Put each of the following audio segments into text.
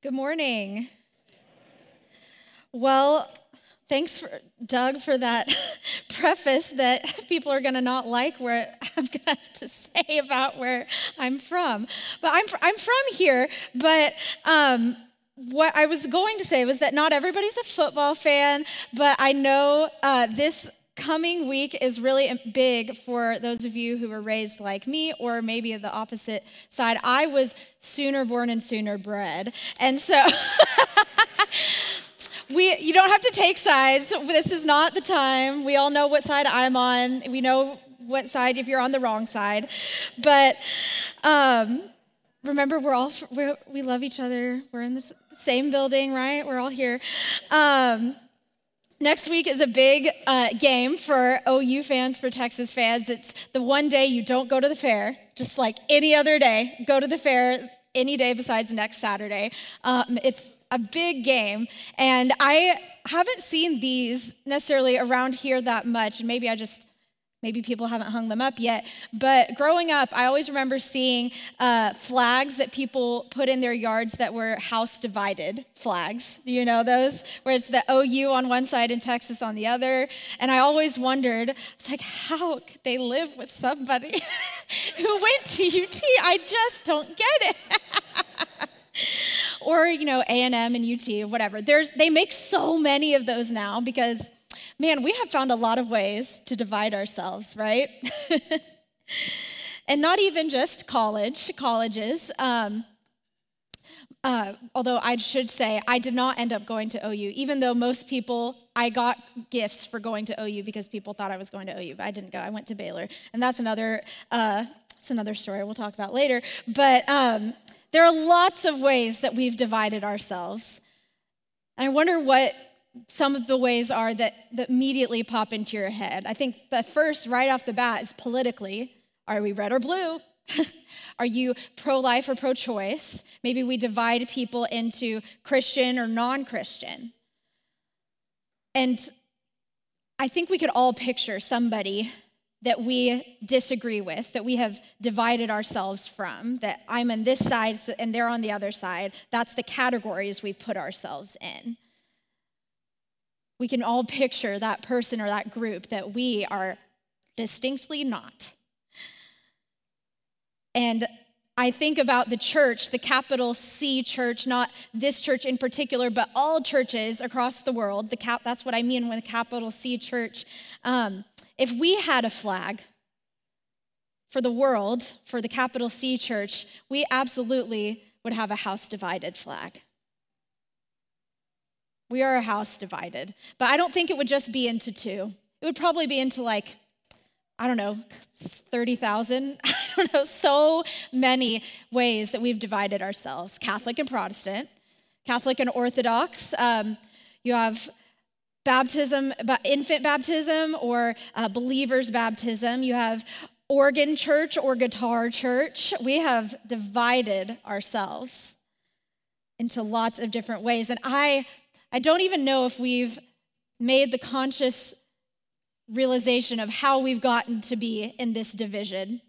Good morning. Well, thanks, for, Doug, for that preface that people are going to not like where I'm going to have to say about where I'm from. But I'm, I'm from here, but um, what I was going to say was that not everybody's a football fan, but I know uh, this coming week is really big for those of you who were raised like me, or maybe the opposite side. I was sooner born and sooner bred. And so. we you don't have to take sides this is not the time we all know what side i'm on we know what side if you're on the wrong side but um, remember we're all we're, we love each other we're in the same building right we're all here um, Next week is a big uh, game for OU fans, for Texas fans. It's the one day you don't go to the fair, just like any other day. Go to the fair any day besides next Saturday. Um, it's a big game, and I haven't seen these necessarily around here that much. Maybe I just Maybe people haven't hung them up yet. But growing up, I always remember seeing uh, flags that people put in their yards that were house divided flags. Do you know those? Where it's the OU on one side and Texas on the other. And I always wondered, it's like, how could they live with somebody who went to UT? I just don't get it. or, you know, A&M and UT, whatever. There's, they make so many of those now because man, we have found a lot of ways to divide ourselves, right? and not even just college, colleges. Um, uh, although I should say, I did not end up going to OU, even though most people, I got gifts for going to OU because people thought I was going to OU, but I didn't go. I went to Baylor. And that's another, uh, that's another story we'll talk about later. But um, there are lots of ways that we've divided ourselves. And I wonder what some of the ways are that, that immediately pop into your head. I think the first, right off the bat, is politically are we red or blue? are you pro life or pro choice? Maybe we divide people into Christian or non Christian. And I think we could all picture somebody that we disagree with, that we have divided ourselves from, that I'm on this side and they're on the other side. That's the categories we've put ourselves in we can all picture that person or that group that we are distinctly not. And I think about the church, the capital C church, not this church in particular, but all churches across the world. The cap, that's what I mean with capital C church. Um, if we had a flag for the world, for the capital C church, we absolutely would have a house divided flag. We are a house divided. But I don't think it would just be into two. It would probably be into like, I don't know, 30,000. I don't know, so many ways that we've divided ourselves Catholic and Protestant, Catholic and Orthodox. Um, you have baptism, infant baptism, or uh, believers' baptism. You have organ church or guitar church. We have divided ourselves into lots of different ways. And I I don't even know if we've made the conscious realization of how we've gotten to be in this division.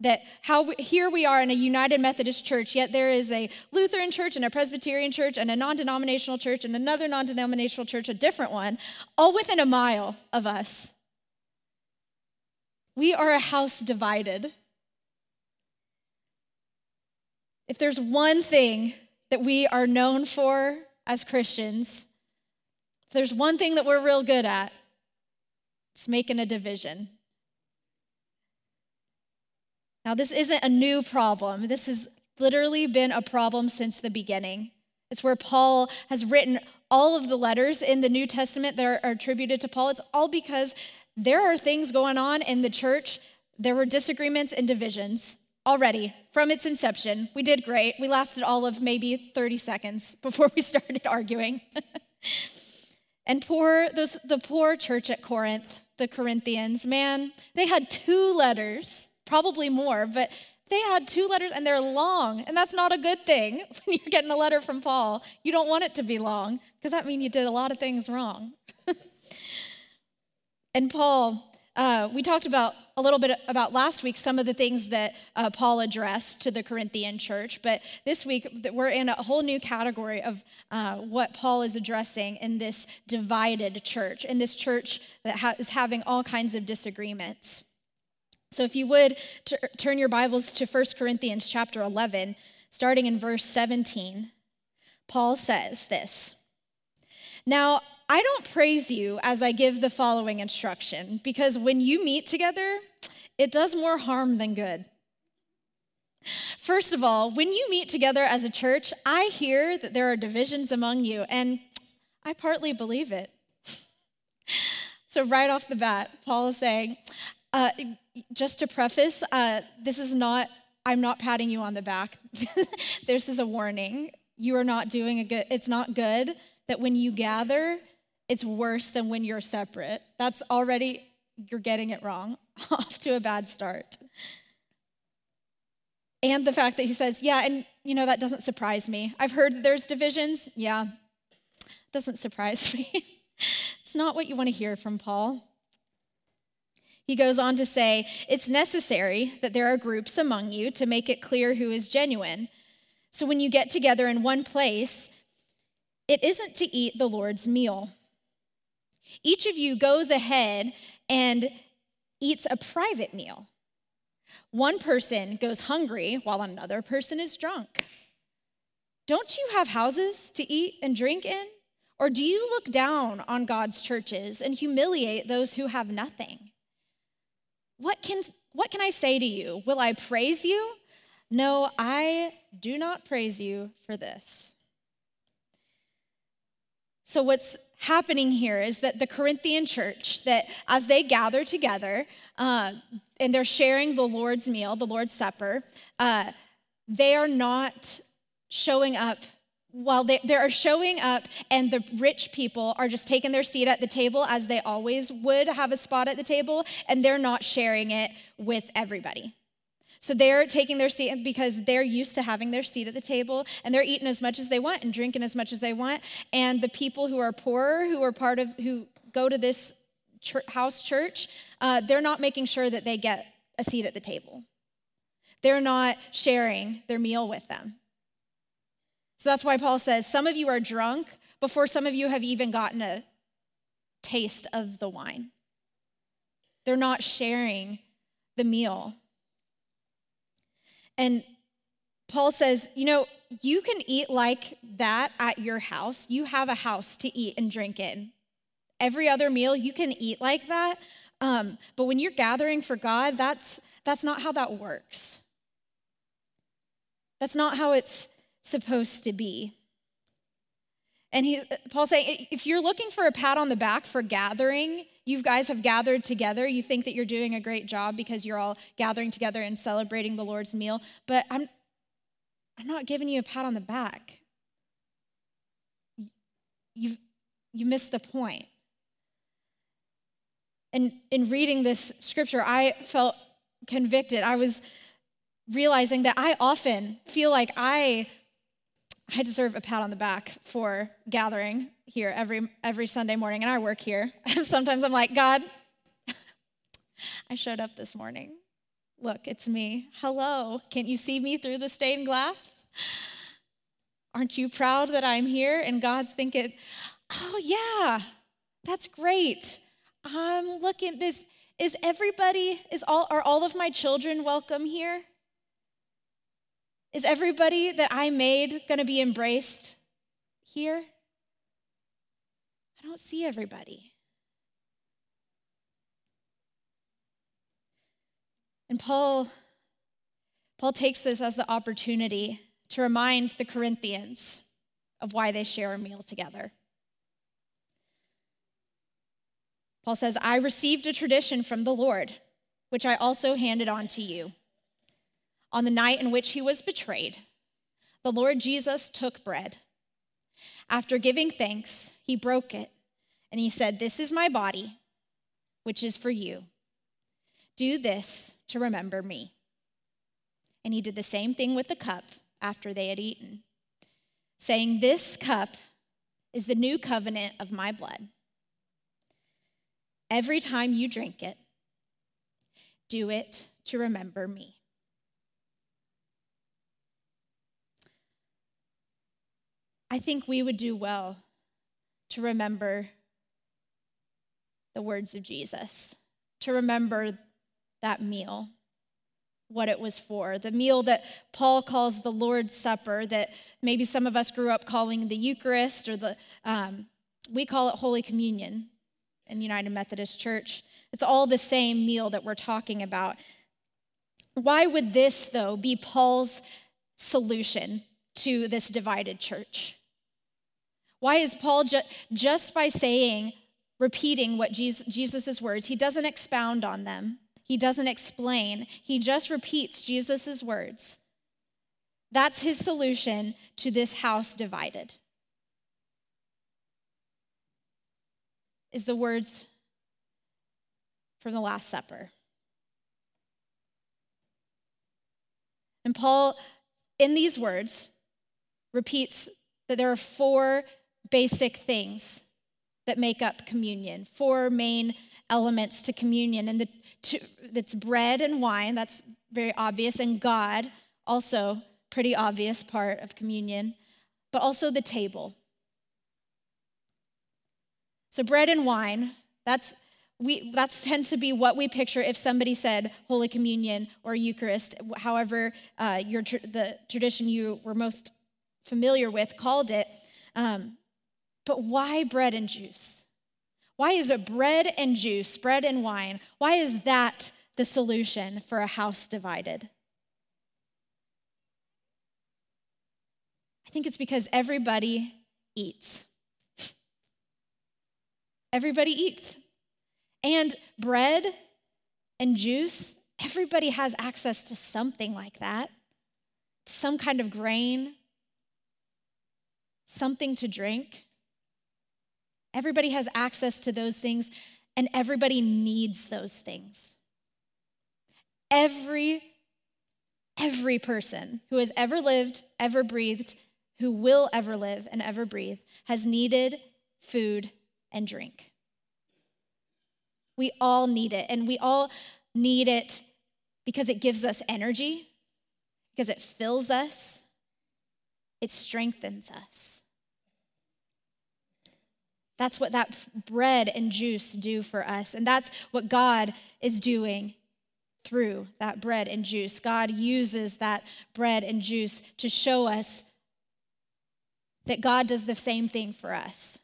That how we, here we are in a United Methodist church, yet there is a Lutheran church and a Presbyterian church and a non denominational church and another non denominational church, a different one, all within a mile of us. We are a house divided. If there's one thing that we are known for as Christians, if there's one thing that we're real good at, it's making a division. Now, this isn't a new problem. This has literally been a problem since the beginning. It's where Paul has written all of the letters in the New Testament that are, are attributed to Paul. It's all because there are things going on in the church. There were disagreements and divisions already from its inception. We did great. We lasted all of maybe 30 seconds before we started arguing. and poor those the poor church at Corinth, the Corinthians, man, they had two letters, probably more, but they had two letters and they're long, and that's not a good thing when you're getting a letter from Paul. You don't want it to be long because that means you did a lot of things wrong. and Paul, uh, we talked about a little bit about last week, some of the things that uh, Paul addressed to the Corinthian church. But this week, we're in a whole new category of uh, what Paul is addressing in this divided church, in this church that ha- is having all kinds of disagreements. So if you would t- turn your Bibles to 1 Corinthians chapter 11, starting in verse 17, Paul says this. Now, I don't praise you as I give the following instruction, because when you meet together, it does more harm than good. First of all, when you meet together as a church, I hear that there are divisions among you, and I partly believe it. so, right off the bat, Paul is saying, uh, just to preface, uh, this is not, I'm not patting you on the back. this is a warning. You are not doing a good, it's not good that when you gather, it's worse than when you're separate. That's already, you're getting it wrong, off to a bad start. And the fact that he says, yeah, and you know, that doesn't surprise me. I've heard there's divisions. Yeah, doesn't surprise me. it's not what you want to hear from Paul. He goes on to say, It's necessary that there are groups among you to make it clear who is genuine. So when you get together in one place, it isn't to eat the Lord's meal. Each of you goes ahead and eats a private meal. One person goes hungry while another person is drunk. Don't you have houses to eat and drink in? Or do you look down on God's churches and humiliate those who have nothing? What can, what can I say to you? Will I praise you? No, I do not praise you for this. So, what's happening here is that the Corinthian church, that as they gather together uh, and they're sharing the Lord's meal, the Lord's Supper, uh, they are not showing up. Well, they, they are showing up, and the rich people are just taking their seat at the table as they always would have a spot at the table, and they're not sharing it with everybody. So they're taking their seat because they're used to having their seat at the table and they're eating as much as they want and drinking as much as they want. And the people who are poorer, who are part of, who go to this church, house church, uh, they're not making sure that they get a seat at the table. They're not sharing their meal with them. So that's why Paul says some of you are drunk before some of you have even gotten a taste of the wine. They're not sharing the meal and Paul says, you know, you can eat like that at your house. You have a house to eat and drink in. Every other meal, you can eat like that. Um, but when you're gathering for God, that's, that's not how that works. That's not how it's supposed to be. And he, Paul's saying, if you're looking for a pat on the back for gathering, you guys have gathered together. You think that you're doing a great job because you're all gathering together and celebrating the Lord's meal. But I'm, I'm not giving you a pat on the back. You've, you missed the point. And in reading this scripture, I felt convicted. I was realizing that I often feel like I I deserve a pat on the back for gathering here every every Sunday morning, and I work here. sometimes I'm like, God, I showed up this morning. Look, it's me. Hello. Can't you see me through the stained glass? Aren't you proud that I'm here? And God's thinking, oh, yeah, that's great. I'm looking, is, is everybody, is all, are all of my children welcome here? Is everybody that I made going to be embraced here? I don't see everybody. And Paul Paul takes this as the opportunity to remind the Corinthians of why they share a meal together. Paul says, I received a tradition from the Lord, which I also handed on to you. On the night in which he was betrayed, the Lord Jesus took bread. After giving thanks, he broke it, and he said, This is my body, which is for you. Do this to remember me. And he did the same thing with the cup after they had eaten, saying, This cup is the new covenant of my blood. Every time you drink it, Do it to remember me. I think we would do well to remember the words of Jesus, to remember that meal, what it was for, the meal that Paul calls the Lord's Supper, that maybe some of us grew up calling the Eucharist, or the, um, we call it Holy Communion in United Methodist Church. It's all the same meal that we're talking about. Why would this, though, be Paul's solution to this divided church? Why is Paul ju- just by saying, repeating what Jesus' words, he doesn't expound on them, he doesn't explain, he just repeats Jesus' words. That's his solution to this house divided. Is the words from the Last Supper. And Paul, in these words, repeats that there are four basic things that make up communion, four main elements to communion. And that's bread and wine, that's very obvious, and God, also pretty obvious part of communion, but also the table. So bread and wine, that's we that's tends to be what we picture if somebody said Holy Communion or Eucharist, however uh, your the tradition you were most familiar with called it. Um, but why bread and juice? Why is it bread and juice, bread and wine? Why is that the solution for a house divided? I think it's because everybody eats. Everybody eats. And bread and juice, everybody has access to something like that some kind of grain, something to drink. Everybody has access to those things, and everybody needs those things. Every, every person who has ever lived, ever breathed, who will ever live and ever breathe has needed food and drink. We all need it, and we all need it because it gives us energy, because it fills us, it strengthens us. That's what that bread and juice do for us. And that's what God is doing through that bread and juice. God uses that bread and juice to show us that God does the same thing for us.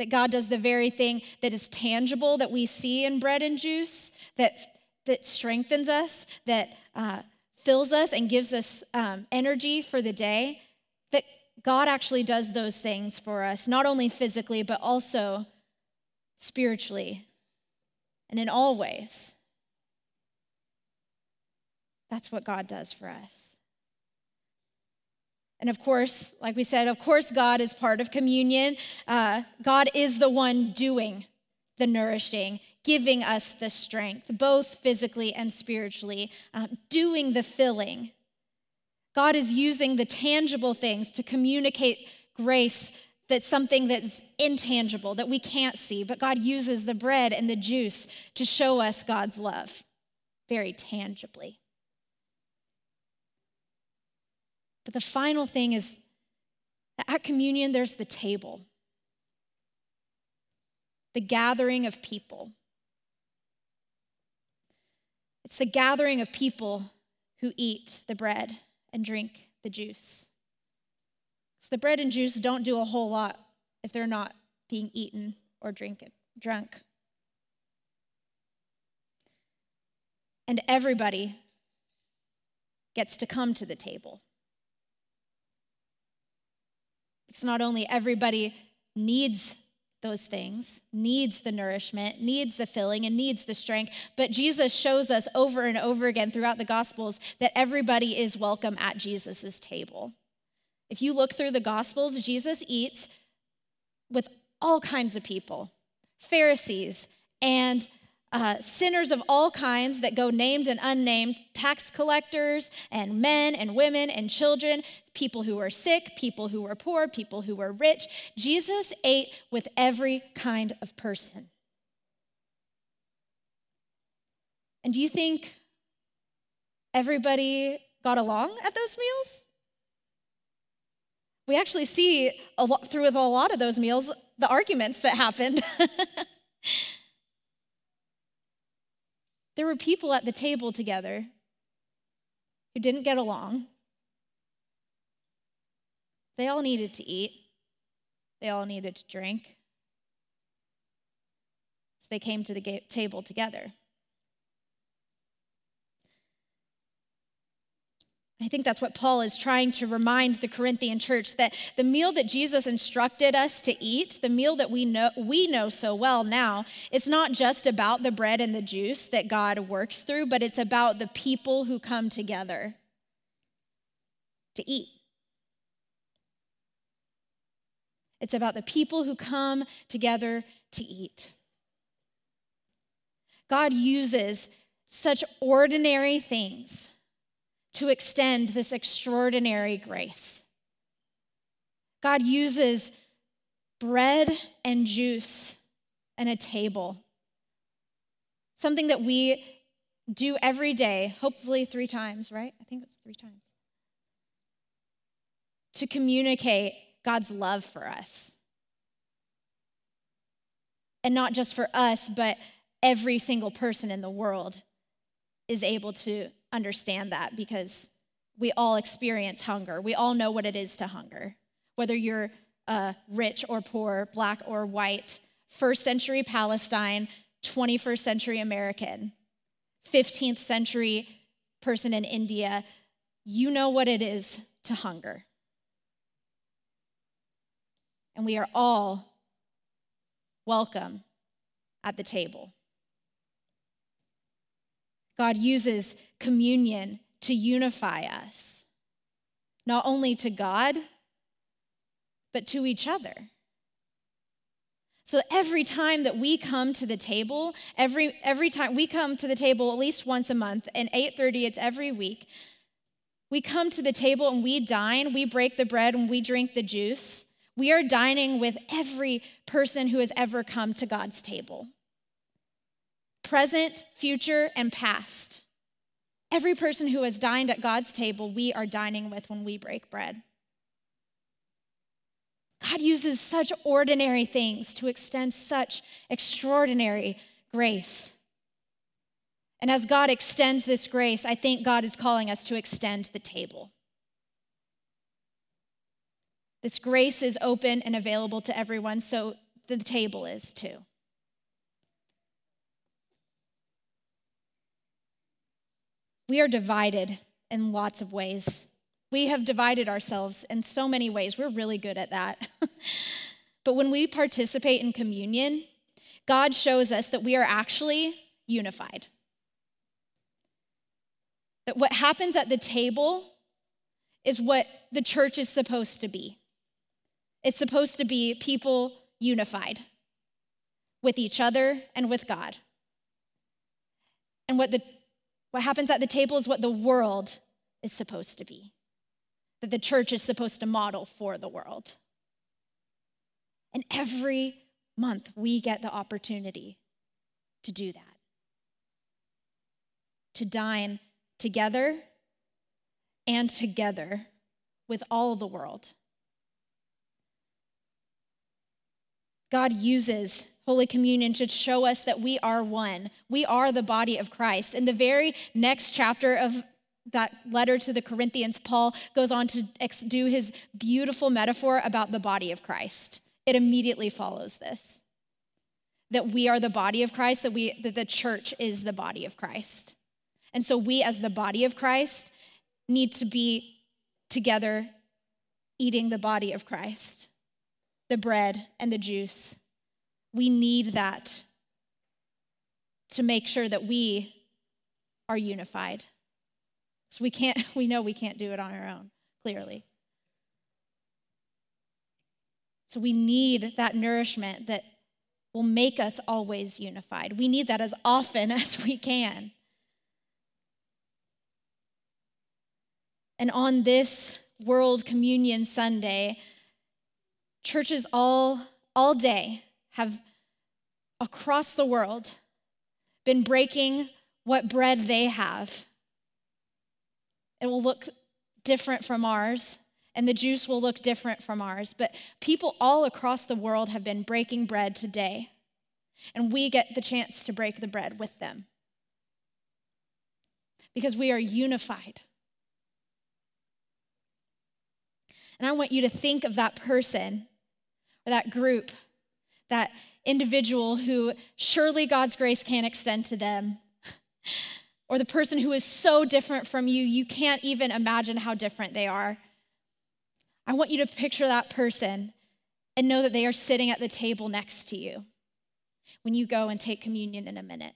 That God does the very thing that is tangible that we see in bread and juice, that, that strengthens us, that uh, fills us and gives us um, energy for the day. That God actually does those things for us, not only physically, but also spiritually and in all ways. That's what God does for us. And of course, like we said, of course, God is part of communion. Uh, God is the one doing the nourishing, giving us the strength, both physically and spiritually, uh, doing the filling. God is using the tangible things to communicate grace that's something that's intangible, that we can't see, but God uses the bread and the juice to show us God's love very tangibly. But the final thing is at communion, there's the table, the gathering of people. It's the gathering of people who eat the bread and drink the juice. So the bread and juice don't do a whole lot if they're not being eaten or drink drunk. And everybody gets to come to the table. It's not only everybody needs those things, needs the nourishment, needs the filling, and needs the strength. But Jesus shows us over and over again throughout the Gospels that everybody is welcome at Jesus' table. If you look through the Gospels, Jesus eats with all kinds of people Pharisees and uh, sinners of all kinds that go named and unnamed, tax collectors and men and women and children, people who were sick, people who were poor, people who were rich. Jesus ate with every kind of person. And do you think everybody got along at those meals? We actually see a lot, through a lot of those meals the arguments that happened. there were people at the table together who didn't get along. They all needed to eat, they all needed to drink. So they came to the table together. I think that's what Paul is trying to remind the Corinthian church that the meal that Jesus instructed us to eat, the meal that we know we know so well now, it's not just about the bread and the juice that God works through, but it's about the people who come together to eat. It's about the people who come together to eat. God uses such ordinary things to extend this extraordinary grace. God uses bread and juice and a table, something that we do every day, hopefully three times, right? I think it's three times, to communicate God's love for us. And not just for us, but every single person in the world is able to understand that because we all experience hunger. We all know what it is to hunger, whether you're uh, rich or poor, black or white, first century Palestine, 21st century American, 15th century person in India. You know what it is to hunger. And we are all welcome at the table. God uses communion to unify us, not only to God, but to each other. So every time that we come to the table, every every time we come to the table at least once a month, and 8:30 it's every week. We come to the table and we dine, we break the bread and we drink the juice. We are dining with every person who has ever come to God's table present, future, and past. Every person who has dined at God's table, we are dining with when we break bread. God uses such ordinary things to extend such extraordinary grace. And as God extends this grace, I think God is calling us to extend the table. This grace is open and available to everyone, so the table is too. We are divided in lots of ways. We have divided ourselves in so many ways. We're really good at that. but when we participate in communion, God shows us that we are actually unified. That what happens at the table is what the church is supposed to be. It's supposed to be people unified with each other and with God. And what the what happens at the table is what the world is supposed to be, that the church is supposed to model for the world. And every month we get the opportunity to do that, to dine together and together with all the world. God uses Holy Communion should show us that we are one. We are the body of Christ. In the very next chapter of that letter to the Corinthians, Paul goes on to do his beautiful metaphor about the body of Christ. It immediately follows this that we are the body of Christ, that, we, that the church is the body of Christ. And so we, as the body of Christ, need to be together eating the body of Christ, the bread and the juice. We need that to make sure that we are unified. So we can't, we know we can't do it on our own, clearly. So we need that nourishment that will make us always unified. We need that as often as we can. And on this World Communion Sunday, churches all, all day have across the world been breaking what bread they have. It will look different from ours, and the juice will look different from ours. But people all across the world have been breaking bread today, and we get the chance to break the bread with them because we are unified. And I want you to think of that person or that group, that individual who surely God's grace can't extend to them, or the person who is so different from you, you can't even imagine how different they are. I want you to picture that person and know that they are sitting at the table next to you when you go and take communion in a minute.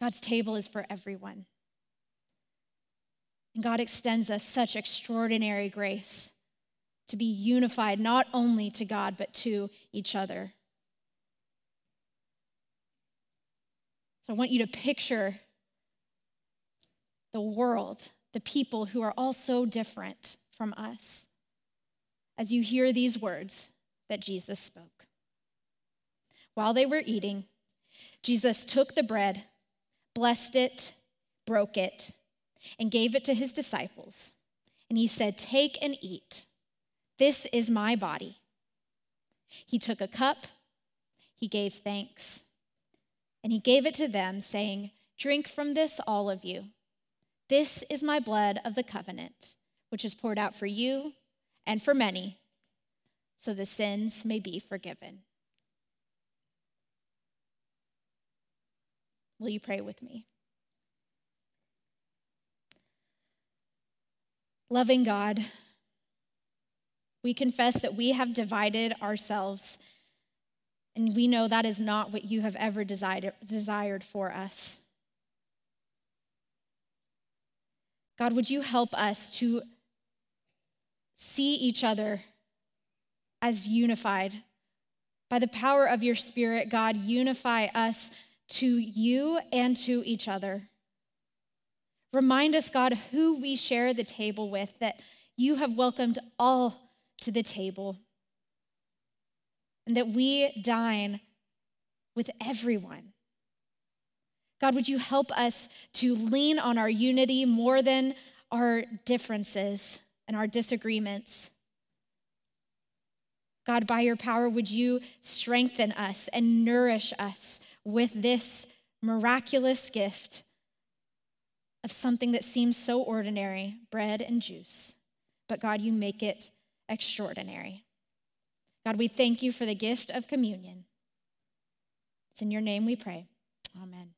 God's table is for everyone. And God extends us such extraordinary grace to be unified not only to God, but to each other. So I want you to picture the world, the people who are all so different from us, as you hear these words that Jesus spoke. While they were eating, Jesus took the bread, blessed it, broke it, and gave it to his disciples. And he said, Take and eat. This is my body. He took a cup, he gave thanks, and he gave it to them, saying, Drink from this, all of you. This is my blood of the covenant, which is poured out for you and for many, so the sins may be forgiven. Will you pray with me? Loving God, we confess that we have divided ourselves, and we know that is not what you have ever desired, for us. God, would you help us to see each other as unified? By the power of your Spirit, God, unify us to you and to each other. Remind us, God, who we share the table with, that you have welcomed all to the table, and that we dine with everyone. God, would you help us to lean on our unity more than our differences and our disagreements? God, by your power, would you strengthen us and nourish us with this miraculous gift of something that seems so ordinary bread and juice. But God, you make it extraordinary. God, we thank you for the gift of communion. It's in your name we pray. Amen.